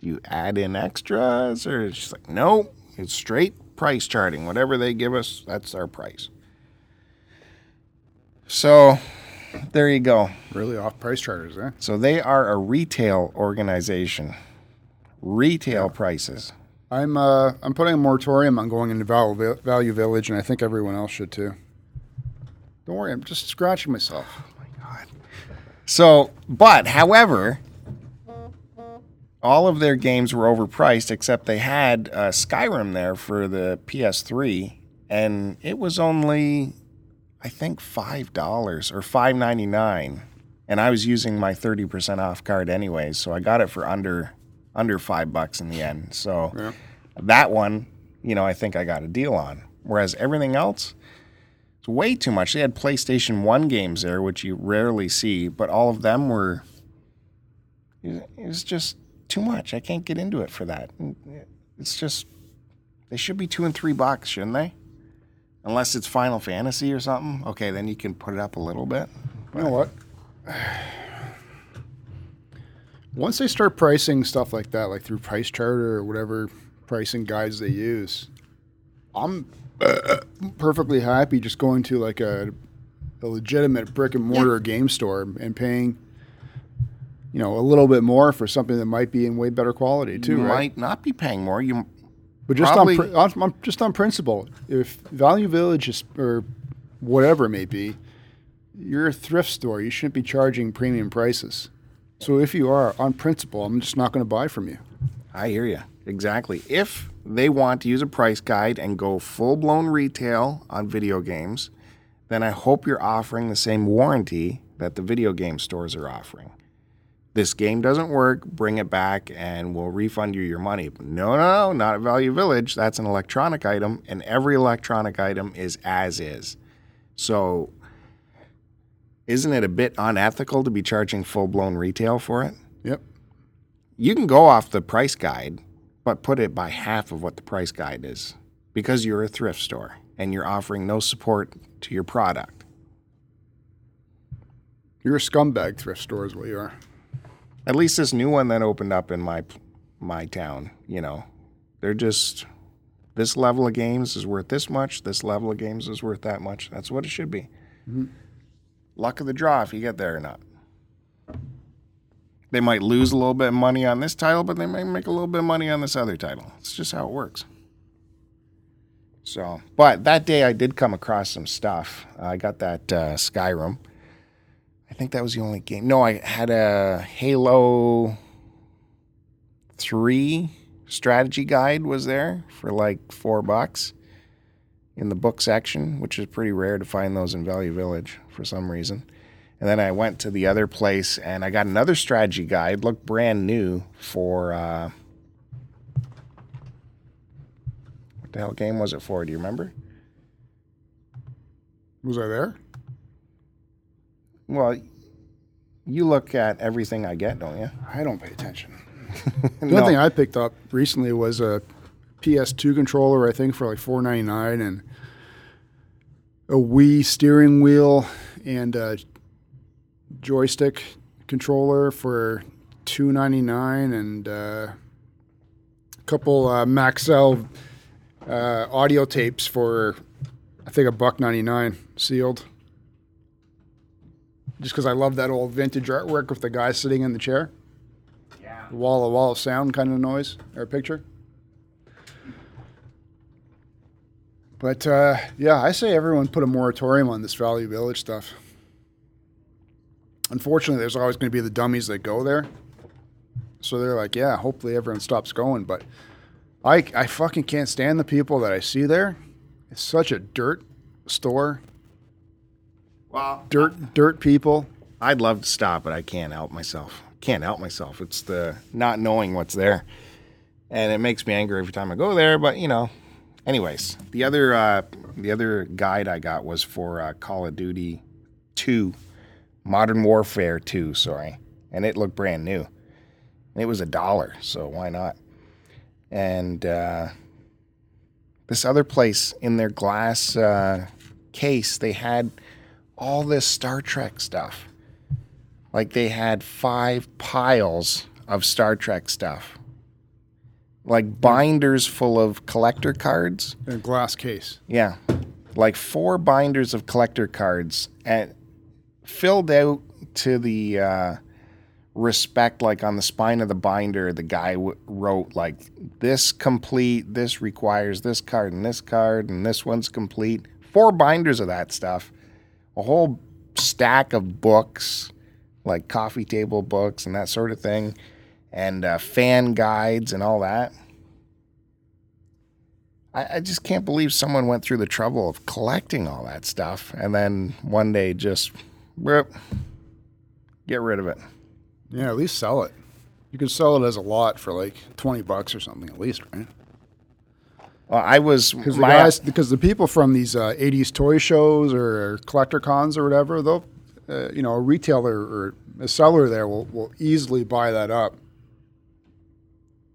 you add in extras, or it's just like no, it's straight price charting. Whatever they give us, that's our price. So there you go. Really off price charters, eh? So they are a retail organization. Retail prices. I'm uh, I'm putting a moratorium on going into Value, Value Village, and I think everyone else should too. Don't worry, I'm just scratching myself. Oh my god. So, but however, all of their games were overpriced except they had uh, Skyrim there for the PS3, and it was only, I think, five dollars or five ninety nine, and I was using my thirty percent off card anyways, so I got it for under under five bucks in the end. So Yeah. that one, you know, I think I got a deal on. Whereas everything else, it's way too much. They had PlayStation 1 games there, which you rarely see, but all of them were. It was just too much. I can't get into it for that. It's just. They should be two and three bucks, shouldn't they? Unless it's Final Fantasy or something. Okay, then you can put it up a little bit. You know what? Once they start pricing stuff like that, like through Price Charter or whatever pricing guides they use, I'm uh, perfectly happy just going to like a, a legitimate brick and mortar game store and paying, you know, a little bit more for something that might be in way better quality too, you right? might not be paying more. You But just Probably- on, pri- on, on just on principle, if Value Village is or whatever it may be, you're a thrift store. You shouldn't be charging premium prices. So if you are on principle, I'm just not going to buy from you. I hear you. Exactly. If they want to use a price guide and go full blown retail on video games, then I hope you're offering the same warranty that the video game stores are offering. This game doesn't work, bring it back and we'll refund you your money. No, no, no, not at Value Village. That's an electronic item, and every electronic item is as is. So, isn't it a bit unethical to be charging full blown retail for it? Yep. you can go off the price guide, but put it by half of what the price guide is because you're a thrift store and you're offering no support to your product. You're a scumbag thrift store is what you are. At least this new one that opened up in my my town, you know, they're just this level of games is worth this much, this level of games is worth that much. That's what it should be. Mm-hmm. Luck of the draw if you get there or not. They might lose a little bit of money on this title, but they might make a little bit of money on this other title. It's just how it works. So, but that day I did come across some stuff. I got that uh, Skyrim. I think that was the only game. No, I had a Halo 3 strategy guide was there for like 4 bucks in the book section, which is pretty rare to find those in Value Village for some reason. And then I went to the other place and I got another strategy guide, looked brand new for uh, what the hell game was it for? Do you remember? Was I there? Well, you look at everything I get, don't you? I don't pay attention. The only thing I picked up recently was a PS2 controller, I think, for like four ninety nine, and a Wii steering wheel and a joystick controller for two ninety nine, and uh, a couple uh, Maxell uh, audio tapes for I think a buck ninety nine sealed. Just because I love that old vintage artwork with the guy sitting in the chair Yeah. wall of wall of sound kind of noise or picture. But uh, yeah, I say everyone put a moratorium on this Value Village stuff. Unfortunately, there's always going to be the dummies that go there. So they're like, yeah, hopefully everyone stops going. But I, I fucking can't stand the people that I see there. It's such a dirt store, Well, dirt, dirt people. I'd love to stop, but I can't help myself. Can't help myself. It's the not knowing what's there, and it makes me angry every time I go there. But you know, anyways, the other uh, the other guide I got was for uh, Call of Duty Two, Modern Warfare Two. Sorry, and it looked brand new, and it was a dollar. So why not? And uh, this other place in their glass uh, case they had all this Star Trek stuff. Like they had five piles of Star Trek stuff. Like binders full of collector cards. In a glass case. Yeah. Like four binders of collector cards and filled out to the uh, respect, like on the spine of the binder, the guy w- wrote, like, this complete, this requires this card and this card, and this one's complete. Four binders of that stuff. A whole stack of books, like coffee table books and that sort of thing, and uh, fan guides and all that. I, I just can't believe someone went through the trouble of collecting all that stuff and then one day just rip, get rid of it. Yeah, at least sell it. You could sell it as a lot for like twenty bucks or something at least, right? Well, I was Because the my- guys, because the people from these uh, '80s toy shows or collector cons or whatever, they'll, uh, you know, a retailer or a seller there will will easily buy that up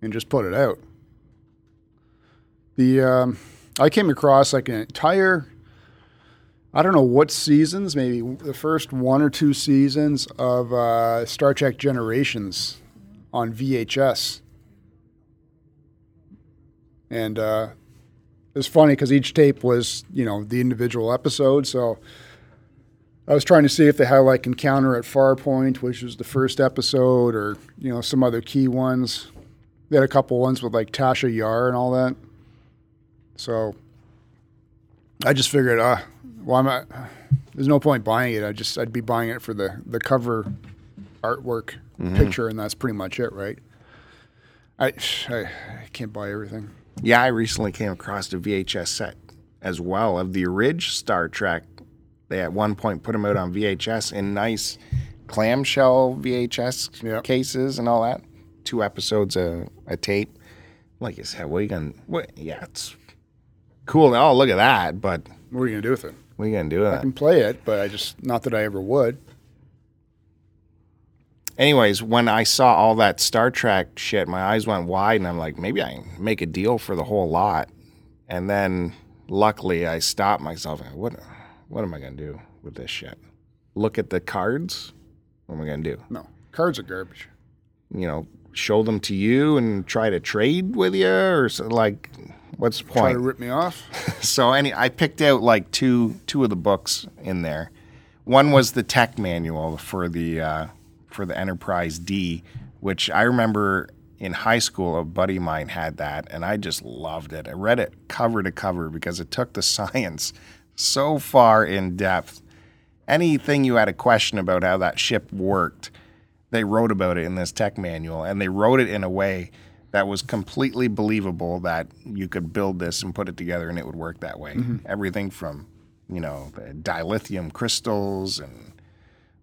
and just put it out. The um, I came across like an entire, I don't know what seasons, maybe the first one or two seasons of uh, Star Trek Generations on VHS. And uh, it was funny because each tape was, you know, the individual episode. So I was trying to see if they had like Encounter at Farpoint, which was the first episode, or you know some other key ones. They had a couple ones with like Tasha Yar and all that. So I just figured, uh, well, I'm not, there's no point buying it. I just I'd be buying it for the the cover artwork picture, and that's pretty much it, right? I, I I can't buy everything. Yeah, I recently came across a VHS set as well of the Ridge Star Trek. They at one point put them out on VHS in nice clamshell VHS Yep. cases and all that. Two episodes a, a tape. Like you said, what are you gonna? What? Yeah, it's cool. Oh, look at that! But What are you gonna do with it? what are you gonna do with it? I can play it, but I just not that I ever would. anyways, when I saw all that Star Trek shit, my eyes went wide, and I'm like, maybe I can make a deal for the whole lot. And then, luckily, I stopped myself. and, What, what am I gonna do with this shit? Look at the cards. What am I gonna do? No, cards are garbage. You know, show them to you and try to trade with you, or so, like, what's the point? Try to rip me off. so any I picked out like two two of the books in there. One was the tech manual for the uh, for the Enterprise D, which I remember in high school a buddy of mine had that and I just loved it. I read it cover to cover because it took the science so far in depth. Anything you had a question about how that ship worked, they wrote about it in this tech manual and they wrote it in a way that was completely believable that you could build this and put it together and it would work that way. Mm-hmm. Everything from, you know, the dilithium crystals and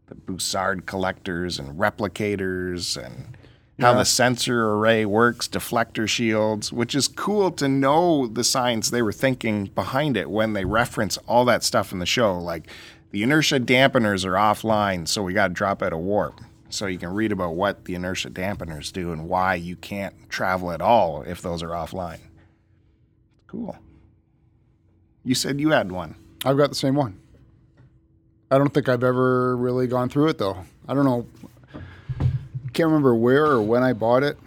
the Bussard collectors and replicators and how Yeah. the sensor array works, deflector shields, which is cool to know the science they were thinking behind it when they reference all that stuff in the show. Like the inertia dampeners are offline, so we got to drop out of warp. So you can read about what the inertia dampeners do and why you can't travel at all if those are offline. Cool. You said you had one. I've got the same one. I don't think I've ever really gone through it though. I don't know. Can't remember where or when I bought it.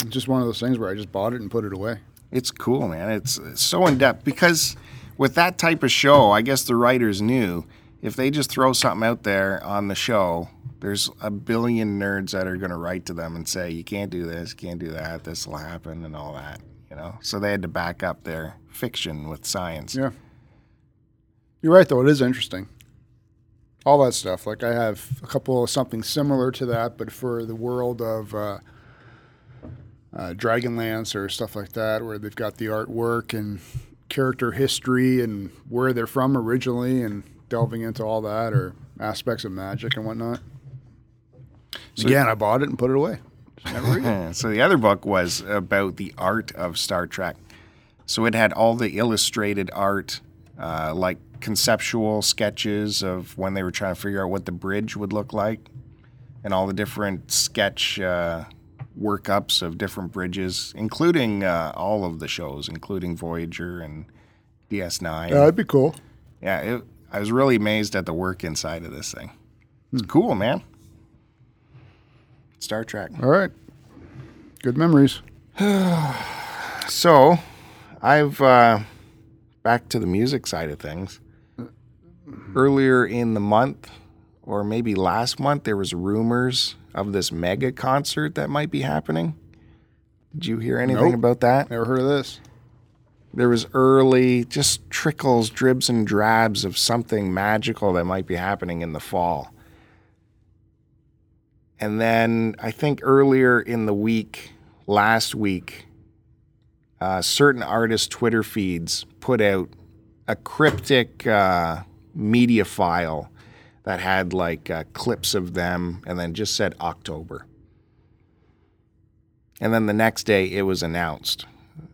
It's just one of those things where I just bought it and put it away. It's cool, man. It's, it's so in depth because with that type of show, I guess the writers knew if they just throw something out there on the show, there's a billion nerds that are going to write to them and say, you can't do this, you can't do that, this will happen, and all that. You know, so they had to back up their fiction with science. Yeah. You're right though. It is interesting. All that stuff. Like I have a couple of something similar to that, but for the world of uh, uh, Dragonlance or stuff like that, where they've got the artwork and character history and where they're from originally, and delving into all that or aspects of magic and whatnot. Again, I bought it and put it away. Just never read it. so the other book was about the art of Star Trek. So it had all the illustrated art, uh, like conceptual sketches of when they were trying to figure out what the bridge would look like, and all the different sketch uh, workups of different bridges, including uh, all of the shows, including Voyager and DS9. Yeah, that'd be cool. yeah, it, I was really amazed at the work inside of this thing. It's cool, man. Star Trek. All right. Good memories. So, I've uh, back to the music side of things. Earlier in the month, or maybe last month, there was rumors of this mega concert that might be happening. Did you hear anything Nope. about that? Never heard of this. There was early, just trickles, dribs, and drabs of something magical that might be happening in the fall. And then I think earlier in the week, last week, uh, certain artists' Twitter feeds put out a cryptic uh, media file that had like uh, clips of them and then just said October. And then the next day it was announced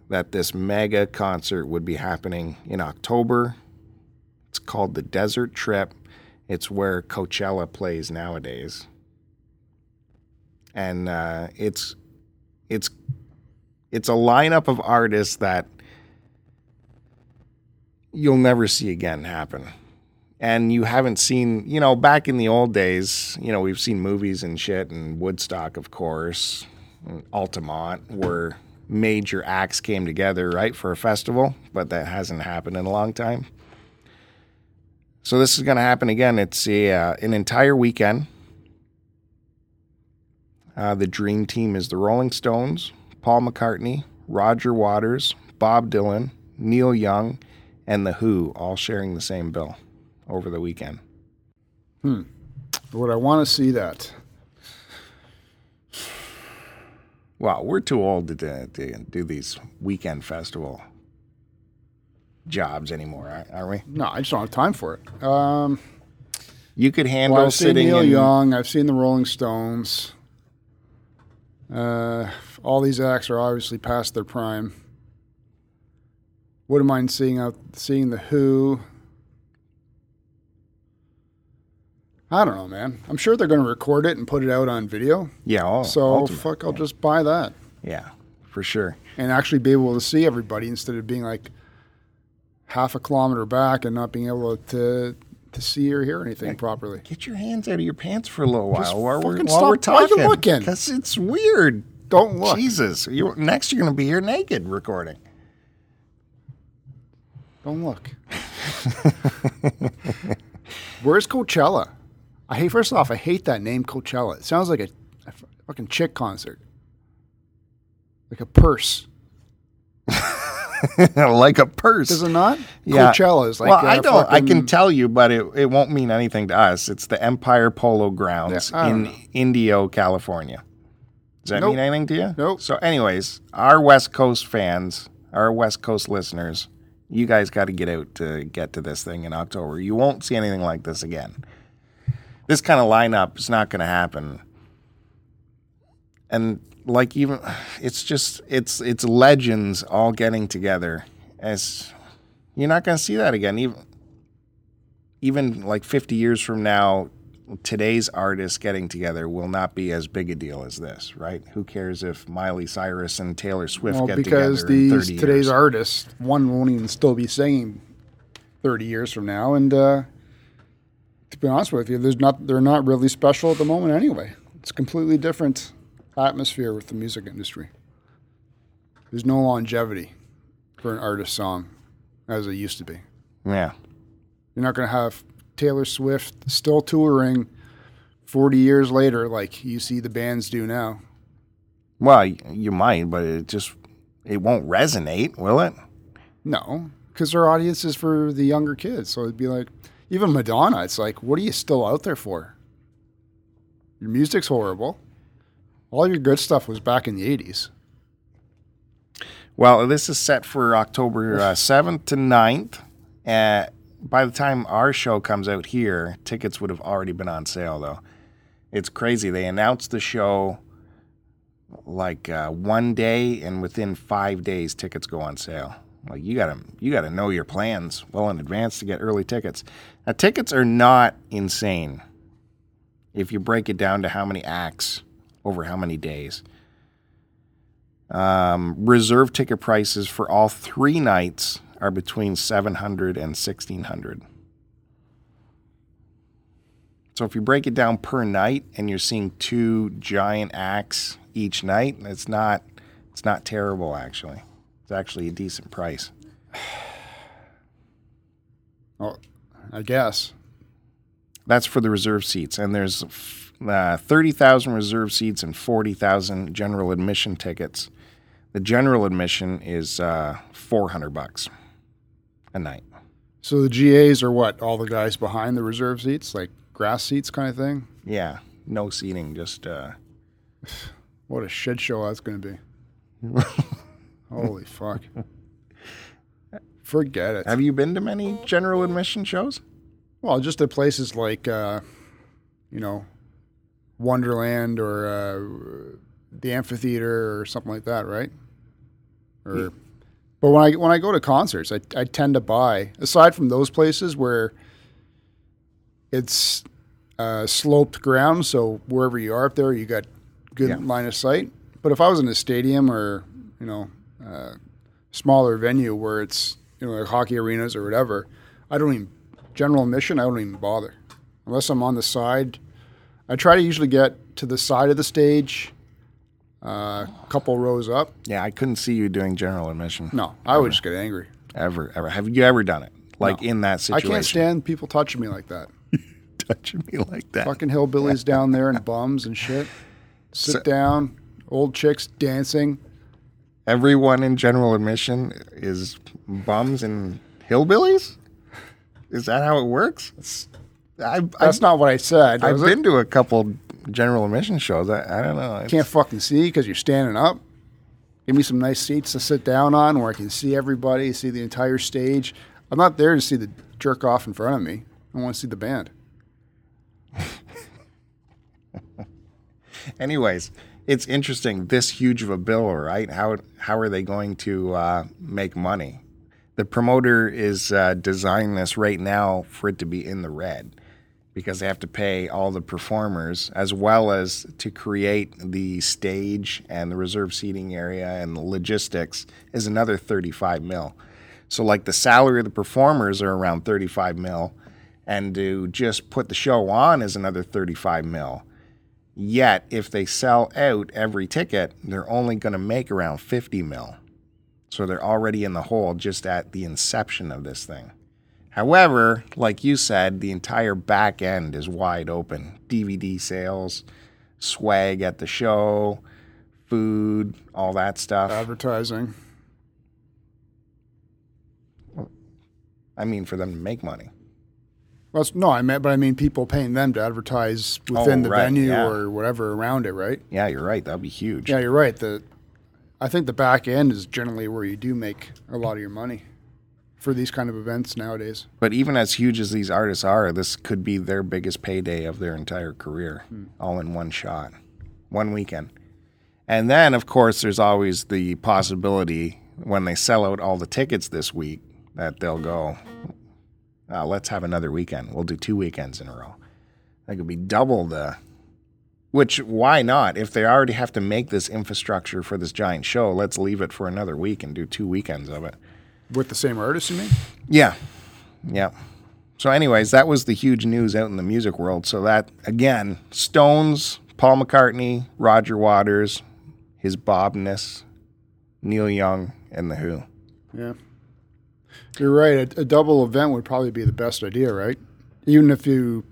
that this mega concert would be happening in October. It's called the Desert Trip. It's where Coachella plays nowadays. And uh, it's it's it's a lineup of artists that you'll never see again happen. And you haven't seen, you know, back in the old days, you know, we've seen movies and shit and Woodstock, of course, and Altamont, where major acts came together, right, for a festival, but that hasn't happened in a long time. So this is going to happen again. It's a, uh, an entire weekend. Uh, the dream team is the Rolling Stones, Paul McCartney, Roger Waters, Bob Dylan, Neil Young, and The Who, all sharing the same bill over the weekend. Hmm. Would I want to see that? Well, we're too old to, do- to do these weekend festival jobs anymore, aren't we? No, I just don't have time for it. Um, You could handle well, I've seen sitting Neil in. Young. I've seen the Rolling Stones. Uh, all these acts are obviously past their prime. Wouldn't mind seeing out seeing the Who. I don't know, man. I'm sure they're going to record it and put it out on video. Yeah, oh, so ultimate. fuck, I'll just buy that yeah, for sure. and actually be able to see everybody instead of being like half a kilometer back and not being able to to see or hear anything properly. Get your hands out of your pants for a little while Just while, we're, fucking while we're stop. Why you looking? Because it's weird. Don't look. Jesus, you next you're going to be here naked recording. Don't look. Where's Coachella? I hate. First off, I hate that name, Coachella. It sounds like a, a fucking chick concert, like a purse. like a purse. Does it not? Yeah. Coachella is like. well, I don't. I can tell you, but it, it won't mean anything to us. It's the Empire Polo Grounds Yeah, in know. Indio, California. Does that Nope. mean anything to you? Nope. So, anyways, our West Coast fans, our West Coast listeners, you guys got to get out to get to this thing in October. You won't see anything like this again. This kind of lineup is not going to happen. And like even it's just it's it's legends all getting together as you're not going to see that again. Even even like 50 years from now today's artists getting together will not be as big a deal as this right? Who cares if miley cyrus and taylor swift Well, get because together these 30 today's years artists, one won't even still be singing thirty years from now, and uh, to be honest with you, there's not they're not really special at the moment anyway. It's completely different atmosphere with the music industry. There's no longevity for an artist song as it used to be. yeah You're not going to have Taylor Swift still touring 40 years later like you see the bands do now. well you might but it just it won't resonate will it No, because their audience is for the younger kids. So it'd be like, even Madonna, it's like, what are you still out there for? Your music's horrible. All your good stuff was back in the 80s. Well, this is set for October uh, 7th to 9th. Uh, by the time our show comes out here, tickets would have already been on sale, though. It's crazy. They announced the show like uh, one day, and within five days, tickets go on sale. Like you gotta, you gotta know your plans well in advance to get early tickets. Now, tickets are not insane if you break it down to how many acts over how many days. Um, reserve ticket prices for all three nights are between 700 and 1600. So if you break it down per night and you're seeing two giant acts each night, it's not it's not terrible actually. It's actually a decent price. Well, I guess. That's for the reserve seats, and there's uh, thirty thousand reserve seats and forty thousand general admission tickets. The general admission is uh, four hundred bucks a night. So the GAs are what? All the guys behind the reserve seats, like grass seats kind of thing? Yeah, no seating, just uh, What a shit show that's going to be. Holy fuck. Forget it. Have you been to many general admission shows? Well, just at places like, uh, you know, Wonderland or uh, the amphitheater or something like that, right? Or, but when I when I go to concerts, I I tend to buy aside from those places where it's uh, sloped ground, so wherever you are up there, you got good Yeah. line of sight. But if I was in a stadium or you know uh, smaller venue where it's you know like hockey arenas or whatever, I don't even general admission. I don't even bother unless I'm on the side. I try to usually get to the side of the stage, uh, a couple rows up. Yeah, I couldn't see you doing general admission. No, I would just get angry. Ever, ever. Have you ever done it? Like in that situation? I can't stand people touching me like that. touching me like that. Fucking hillbillies down there and bums and shit. Sit So- down, old chicks dancing. Everyone in general admission is bums and hillbillies? Is that how it works? I've, That's I've, not what I said. I've was it? been to a couple general admission shows. I, I don't know. It's- Can't fucking see because you're standing up. Give me some nice seats to sit down on where I can see everybody, see the entire stage. I'm not there to see the jerk off in front of me. I want to see the band. Anyways, it's interesting. This huge of a bill, right? How how are they going to uh, make money? The promoter is uh, designing this right now for it to be in the red because they have to pay all the performers as well as to create the stage and the reserve seating area and the logistics is another 35 mil. So like the salary of the performers are around 35 mil and to just put the show on is another 35 mil. Yet, if they sell out every ticket, they're only going to make around 50 mil. So they're already in the hole just at the inception of this thing. However, like you said, the entire back end is wide open. DVD sales, swag at the show, food, all that stuff. Advertising. I mean, for them to make money. Well, no, I meant, but I mean people paying them to advertise within Oh, the right, venue yeah. or whatever around it, right? Yeah, you're right. That'd be huge. Yeah, you're right. The I think the back end is generally where you do make a lot of your money for these kind of events nowadays. But even as huge as these artists are, this could be their biggest payday of their entire career, all in one shot, one weekend. And then, of course, there's always the possibility when they sell out all the tickets this week that they'll go, uh, let's have another weekend. We'll do two weekends in a row. That could be double the. Which, why not? If they already have to make this infrastructure for this giant show, let's leave it for another week and do two weekends of it. With the same artist, you mean? Yeah. Yeah. So, anyways, that was the huge news out in the music world. So, that, again, Stones, Paul McCartney, Roger Waters, his Bobness, Neil Young, and The Who. Yeah. You're right. A, a double event would probably be the best idea, right? Even if you,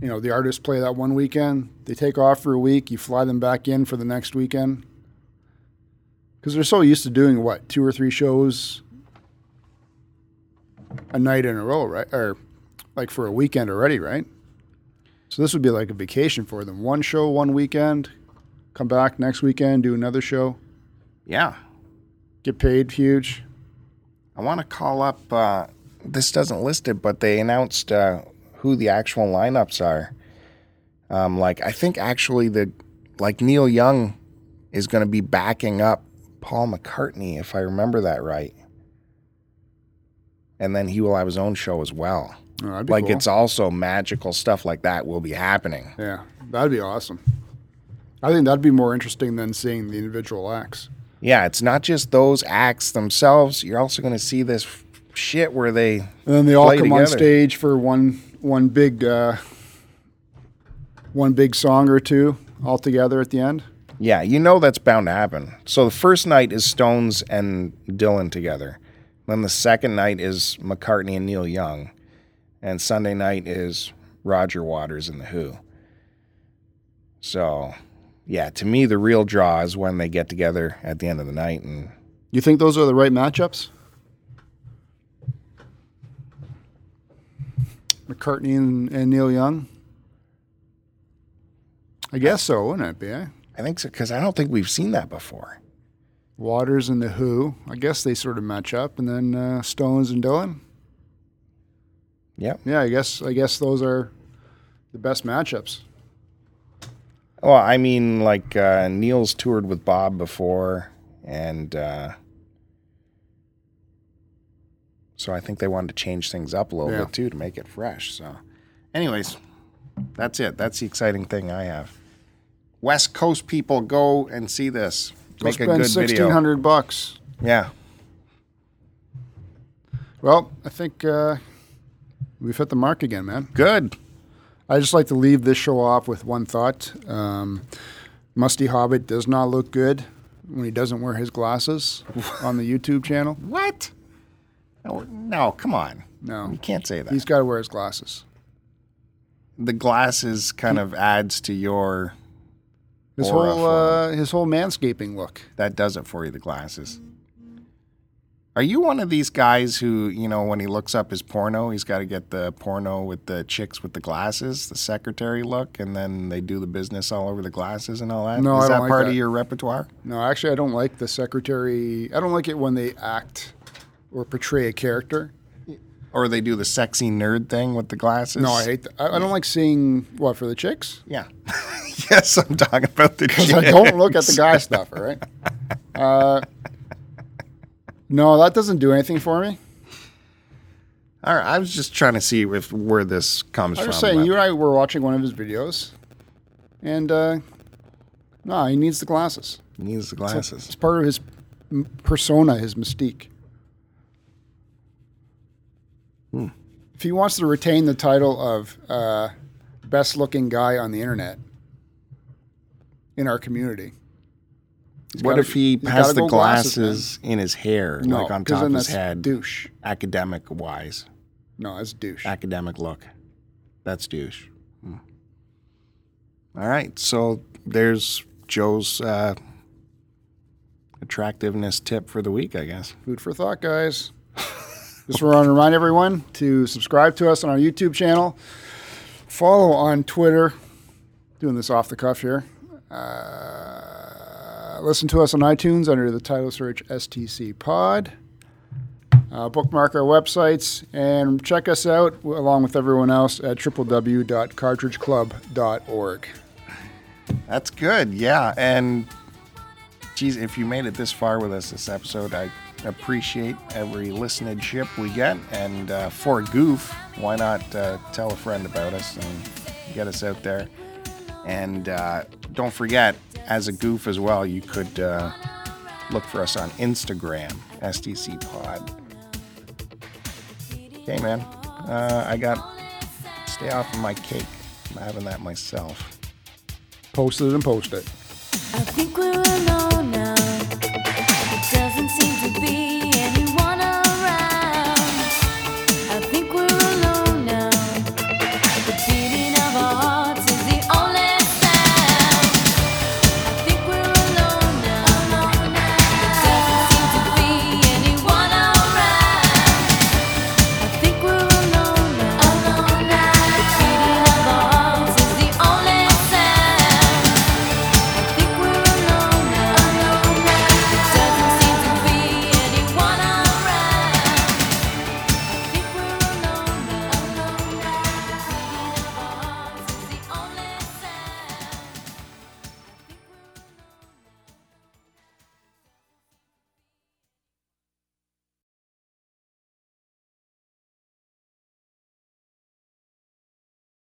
you know, the artists play that one weekend, they take off for a week, you fly them back in for the next weekend. Because they're so used to doing what, two or three shows a night in a row, right? Or like for a weekend already, right? So this would be like a vacation for them. One show, one weekend, come back next weekend, do another show, Yeah. get paid huge. I want to call up, uh, this doesn't list it, but they announced uh, who the actual lineups are. Um, like, I think actually the, like Neil Young is going to be backing up Paul McCartney, if I remember that right. And then he will have his own show as well. Oh, like cool. it's also magical stuff like that will be happening. Yeah, that'd be awesome. I think that'd be more interesting than seeing the individual acts. Yeah, it's not just those acts themselves. You're also going to see this f- shit where they And then they all come on stage for one one big uh, one big song or two all together at the end. Yeah, you know that's bound to happen. So the first night is Stones and Dylan together. Then the second night is McCartney and Neil Young. And Sunday night is Roger Waters and The Who. So, yeah, to me, the real draw is when they get together at the end of the night. And You think those are the right matchups? McCartney and, and Neil Young. I guess so, wouldn't it be? Eh? I think so, because I don't think we've seen that before. Waters and the Who. I guess they sort of match up, and then uh, Stones and Dylan. Yep. Yeah, I guess I guess those are the best matchups. Well, I mean, like uh, Neil's toured with Bob before, and uh, so I think they wanted to change things up a little Yeah. bit too to make it fresh. So, anyways, that's it. That's the exciting thing I have. West Coast people, go and see this. Go Make a spend good sixteen video. bucks. Yeah. Well, I think uh, we've hit the mark again, man. Good. I just like to leave this show off with one thought. Um, Musty Hobbit does not look good when he doesn't wear his glasses on the YouTube channel. What? No, no, come on. No, You can't say that. he's got to wear his glasses. the glasses kind of adds to your. His whole uh, his whole manscaping look. That does it for you, the glasses. Are you one of these guys who, you know, when he looks up his porno, he's got to get the porno with the chicks with the glasses, the secretary look, and then they do the business all over the glasses and all that? No, Is I that don't like part that. of your repertoire? No, actually, I don't like the secretary. I don't like it when they act or portray a character. Or they do the sexy nerd thing with the glasses? No, I hate that. I, I don't like seeing what for the chicks Yeah. yes, I'm talking about the because I don't look at the guy stuff. All right. Uh, no, that doesn't do anything for me. All right, I was just trying to see if where this comes from. I from. was saying, but- you and I were watching one of his videos, and uh, no, he needs the glasses. He needs the glasses. It's part of his m- persona, his mystique. Hmm. If he wants to retain the title of uh, best looking guy on the internet in our community, he's What gotta- if he has the glasses, glasses, in his hair, no, like on top of his that's head, douche. academic wise? No, that's douche. academic look. That's douche. Hmm. All right, so there's Joe's uh, attractiveness tip for the week, I guess. Food for thought, guys. Just want to remind everyone to subscribe to us on our YouTube channel, follow on Twitter. Doing this off the cuff here. Uh, listen to us on iTunes under the title search STC Pod. Uh, bookmark our websites and check us out along with everyone else at www.cartridgeclub.org. That's good, yeah. And geez, if you made it this far with us this episode, I appreciate every listenership we get. And uh, for goof, why not uh, tell a friend about us and get us out there? And uh, don't forget, as a goof as well, you could uh, look for us on Instagram, STC Pod. Okay, man. Uh, I got stay off of my cake. I'm having that myself. Post it and post it. To be